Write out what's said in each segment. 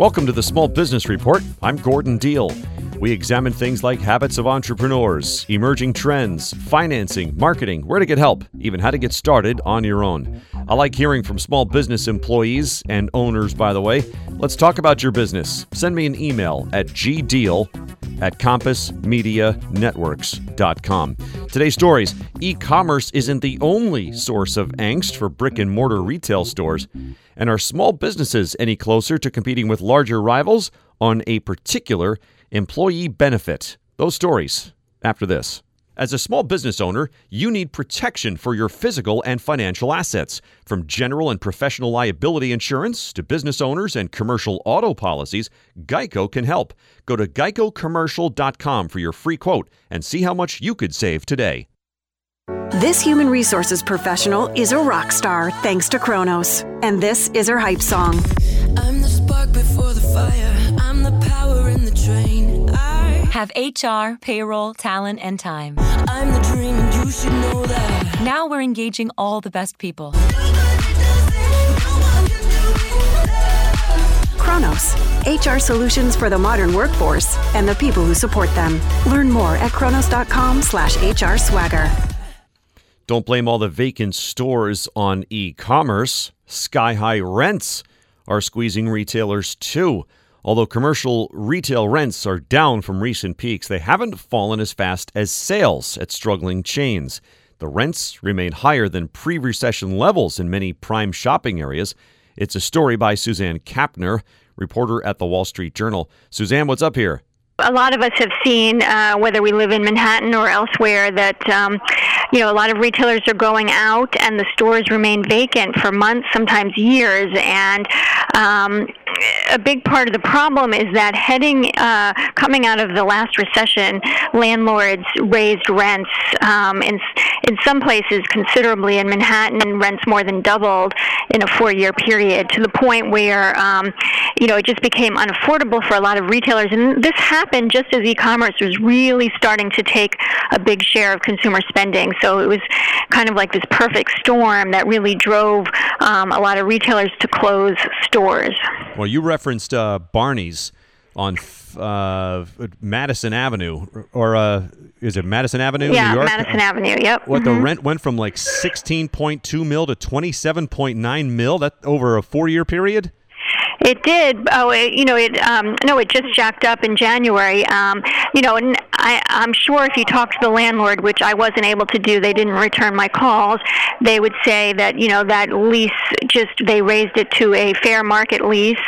Welcome to the Small Business Report. I'm Gordon Deal. We examine things like habits of entrepreneurs, emerging trends, financing, marketing, where to get help, even how to get started on your own. I like hearing from small business employees and owners, by the way. Let's talk about your business. Send me an email at gdeal at compassmedianetworks.com. Today's stories e commerce isn't the only source of angst for brick and mortar retail stores. And are small businesses any closer to competing with larger rivals on a particular employee benefit? Those stories after this. As a small business owner, you need protection for your physical and financial assets. From general and professional liability insurance to business owners and commercial auto policies, Geico can help. Go to geicocommercial.com for your free quote and see how much you could save today. This human resources professional is a rock star thanks to Kronos. And this is her hype song. I'm the spark before the fire. I'm the power in the train. I Have HR, payroll, talent, and time. I'm the dream and you should know that. Now we're engaging all the best people. Kronos, HR solutions for the modern workforce and the people who support them. Learn more at kronos.com slash HR swagger. Don't blame all the vacant stores on e commerce. Sky high rents are squeezing retailers too. Although commercial retail rents are down from recent peaks, they haven't fallen as fast as sales at struggling chains. The rents remain higher than pre recession levels in many prime shopping areas. It's a story by Suzanne Kapner, reporter at the Wall Street Journal. Suzanne, what's up here? a lot of us have seen, uh, whether we live in Manhattan or elsewhere, that um, you know a lot of retailers are going out and the stores remain vacant for months, sometimes years, and um, a big part of the problem is that heading uh, coming out of the last recession, landlords raised rents um, in in some places considerably. In Manhattan, and rents more than doubled in a four-year period to the point where um, you know it just became unaffordable for a lot of retailers, and this happened happened just as e-commerce was really starting to take a big share of consumer spending. So it was kind of like this perfect storm that really drove um, a lot of retailers to close stores. Well, you referenced uh, Barney's on uh, Madison Avenue, or uh, is it Madison Avenue, yeah, New York? Madison Avenue. Yep. What mm-hmm. the rent went from like sixteen point two mil to twenty seven point nine mil. That over a four year period. It did. Oh, it, you know, it. Um, no, it just jacked up in January. Um, you know, and I, I'm sure if you talk to the landlord, which I wasn't able to do, they didn't return my calls. They would say that you know that lease just they raised it to a fair market lease,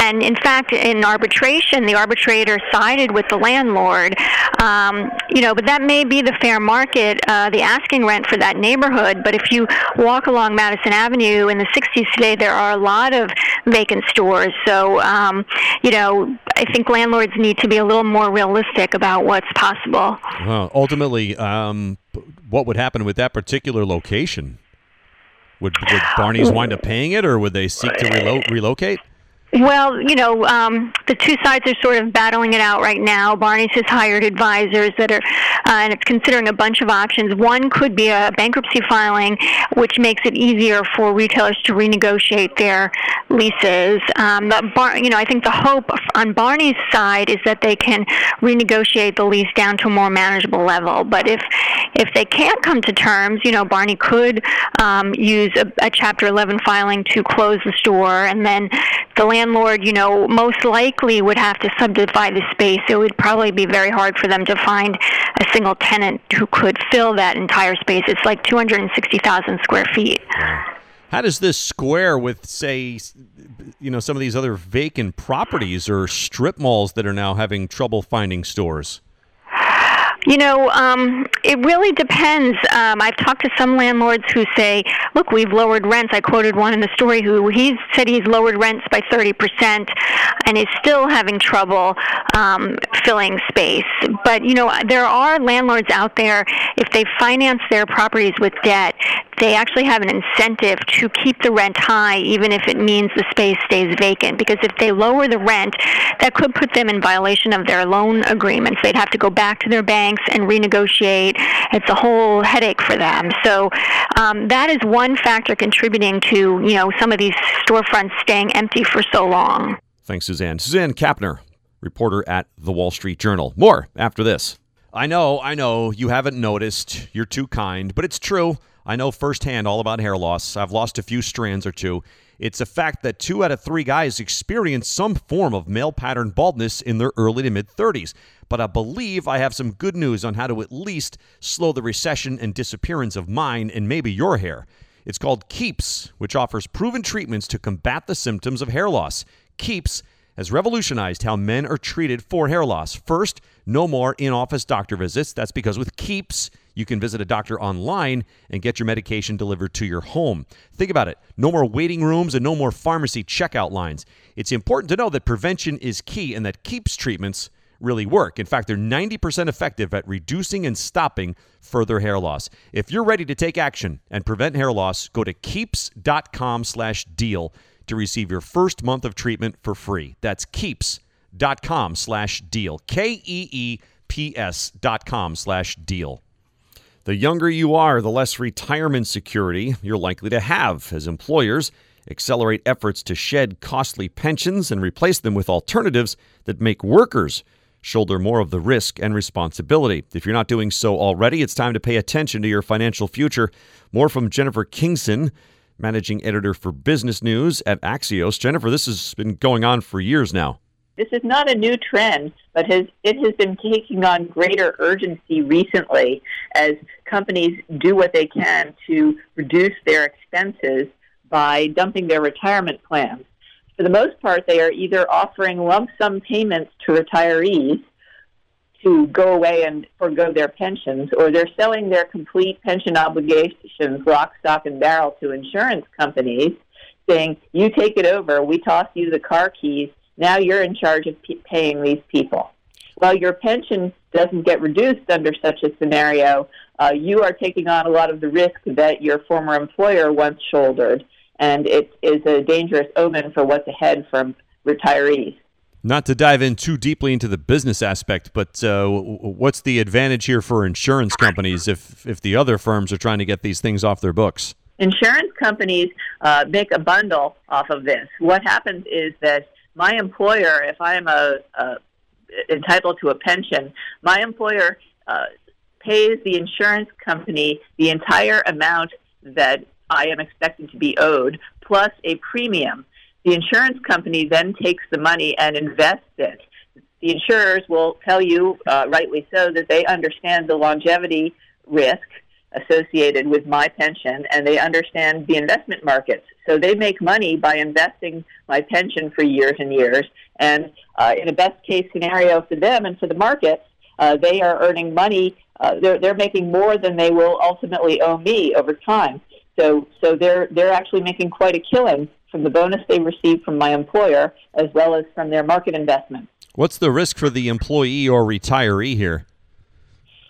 and in fact, in arbitration, the arbitrator sided with the landlord. Um, you know, but that may be the fair market, uh, the asking rent for that neighborhood. But if you walk along Madison Avenue in the 60s today, there are a lot of vacant stores. So, um, you know, I think landlords need to be a little more realistic about what's possible. Well, ultimately, um, what would happen with that particular location? Would, would Barney's wind up paying it, or would they seek to relo- relocate? Well, you know, um, the two sides are sort of battling it out right now. Barney's has hired advisors that are, uh, and it's considering a bunch of options. One could be a bankruptcy filing, which makes it easier for retailers to renegotiate their leases. Um, Bar- you know, I think the hope on Barney's side is that they can renegotiate the lease down to a more manageable level. But if if they can't come to terms, you know, Barney could um, use a, a Chapter 11 filing to close the store, and then the landlord, you know, most likely would have to subdivide the space. It would probably be very hard for them to find a single tenant who could fill that entire space. It's like 260,000 square feet. How does this square with, say, you know, some of these other vacant properties or strip malls that are now having trouble finding stores? You know, um, it really depends. Um, I've talked to some landlords who say, "Look, we've lowered rents." I quoted one in the story who he said he's lowered rents by 30 percent, and is still having trouble um, filling space. But you know, there are landlords out there. If they finance their properties with debt, they actually have an incentive to keep the rent high, even if it means the space stays vacant. Because if they lower the rent, that could put them in violation of their loan agreements. They'd have to go back to their banks and renegotiate. It's a whole headache for them. So um, that is one factor contributing to you know some of these storefronts staying empty for so long. Thanks, Suzanne. Suzanne Kapner, reporter at the Wall Street Journal. More after this. I know, I know, you haven't noticed. You're too kind, but it's true. I know firsthand all about hair loss. I've lost a few strands or two. It's a fact that two out of three guys experience some form of male pattern baldness in their early to mid 30s. But I believe I have some good news on how to at least slow the recession and disappearance of mine and maybe your hair. It's called Keeps, which offers proven treatments to combat the symptoms of hair loss. Keeps has revolutionized how men are treated for hair loss. First, no more in office doctor visits. That's because with Keeps, you can visit a doctor online and get your medication delivered to your home. Think about it no more waiting rooms and no more pharmacy checkout lines. It's important to know that prevention is key and that Keeps treatments really work. In fact, they're 90% effective at reducing and stopping further hair loss. If you're ready to take action and prevent hair loss, go to keeps.com/deal to receive your first month of treatment for free. That's keeps.com/deal. K E E P S dot com slash deal. The younger you are, the less retirement security you're likely to have as employers accelerate efforts to shed costly pensions and replace them with alternatives that make workers shoulder more of the risk and responsibility. If you're not doing so already, it's time to pay attention to your financial future. More from Jennifer Kingson, managing editor for Business News at Axios. Jennifer, this has been going on for years now. This is not a new trend, but has, it has been taking on greater urgency recently as companies do what they can to reduce their expenses by dumping their retirement plans. For the most part, they are either offering lump sum payments to retirees to go away and forego their pensions, or they're selling their complete pension obligations, lock, stock, and barrel, to insurance companies, saying, You take it over, we toss you the car keys, now you're in charge of p- paying these people. Well, your pension doesn't get reduced under such a scenario. Uh, you are taking on a lot of the risk that your former employer once shouldered, and it is a dangerous omen for what's ahead from retirees. Not to dive in too deeply into the business aspect, but uh, what's the advantage here for insurance companies if, if the other firms are trying to get these things off their books? Insurance companies uh, make a bundle off of this. What happens is that my employer, if I am a, a entitled to a pension, my employer uh, pays the insurance company the entire amount that I am expected to be owed, plus a premium. The insurance company then takes the money and invests it. The insurers will tell you, uh, rightly so, that they understand the longevity risk associated with my pension and they understand the investment markets. So they make money by investing my pension for years and years. And uh, in a best case scenario for them and for the markets, uh, they are earning money. Uh, they're, they're making more than they will ultimately owe me over time. So, so they're, they're actually making quite a killing from the bonus they receive from my employer as well as from their market investment. What's the risk for the employee or retiree here?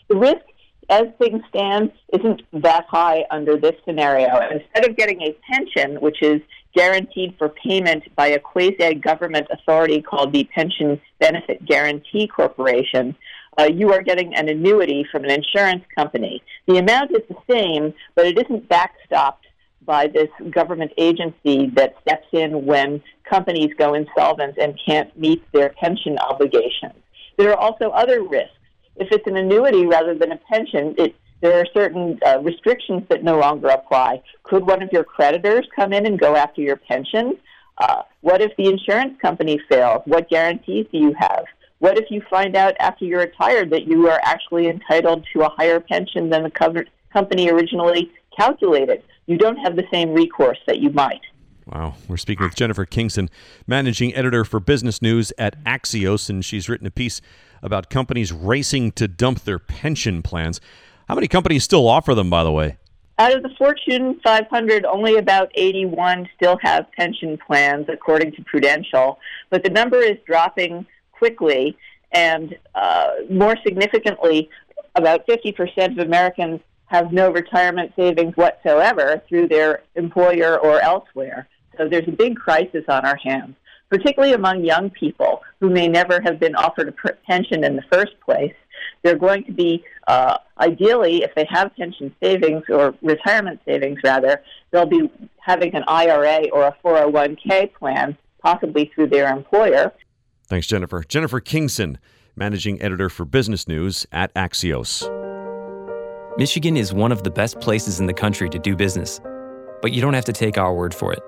The risk as things stand, isn't that high under this scenario. Instead of getting a pension, which is guaranteed for payment by a quasi government authority called the Pension Benefit Guaranty Corporation, uh, you are getting an annuity from an insurance company. The amount is the same, but it isn't backstopped by this government agency that steps in when companies go insolvent and can't meet their pension obligations. There are also other risks if it's an annuity rather than a pension, it, there are certain uh, restrictions that no longer apply. Could one of your creditors come in and go after your pension? Uh, what if the insurance company fails? What guarantees do you have? What if you find out after you're retired that you are actually entitled to a higher pension than the co- company originally calculated? You don't have the same recourse that you might. Wow. We're speaking with Jennifer Kingston, managing editor for business news at Axios, and she's written a piece about companies racing to dump their pension plans. How many companies still offer them, by the way? Out of the Fortune 500, only about 81 still have pension plans, according to Prudential. But the number is dropping quickly, and uh, more significantly, about 50% of Americans have no retirement savings whatsoever through their employer or elsewhere. So there's a big crisis on our hands particularly among young people who may never have been offered a pension in the first place. They're going to be, uh, ideally, if they have pension savings or retirement savings rather, they'll be having an IRA or a 401k plan possibly through their employer. Thanks, Jennifer. Jennifer Kingson, managing editor for business news at Axios. Michigan is one of the best places in the country to do business, but you don't have to take our word for it.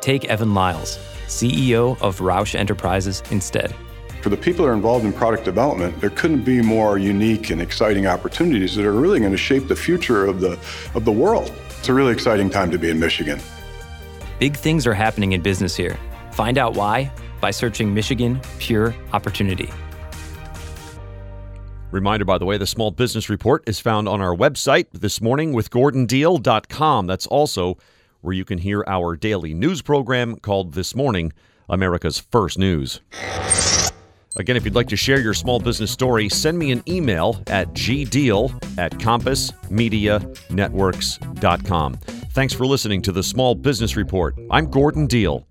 Take Evan Lyman, CEO of Roush Enterprises, instead. For the people that are involved in product development, there couldn't be more unique and exciting opportunities that are really going to shape the future of the, of the world. It's a really exciting time to be in Michigan. Big things are happening in business here. Find out why by searching Michigan Pure Opportunity. Reminder, by the way, the Small Business Report is found on our website this morning with GordonDeal.com. That's also where you can hear our daily news program called This Morning, America's First News. Again, if you'd like to share your small business story, send me an email at gdeal at compassmedianetworks.com. Thanks for listening to the Small Business Report. I'm Gordon Deal.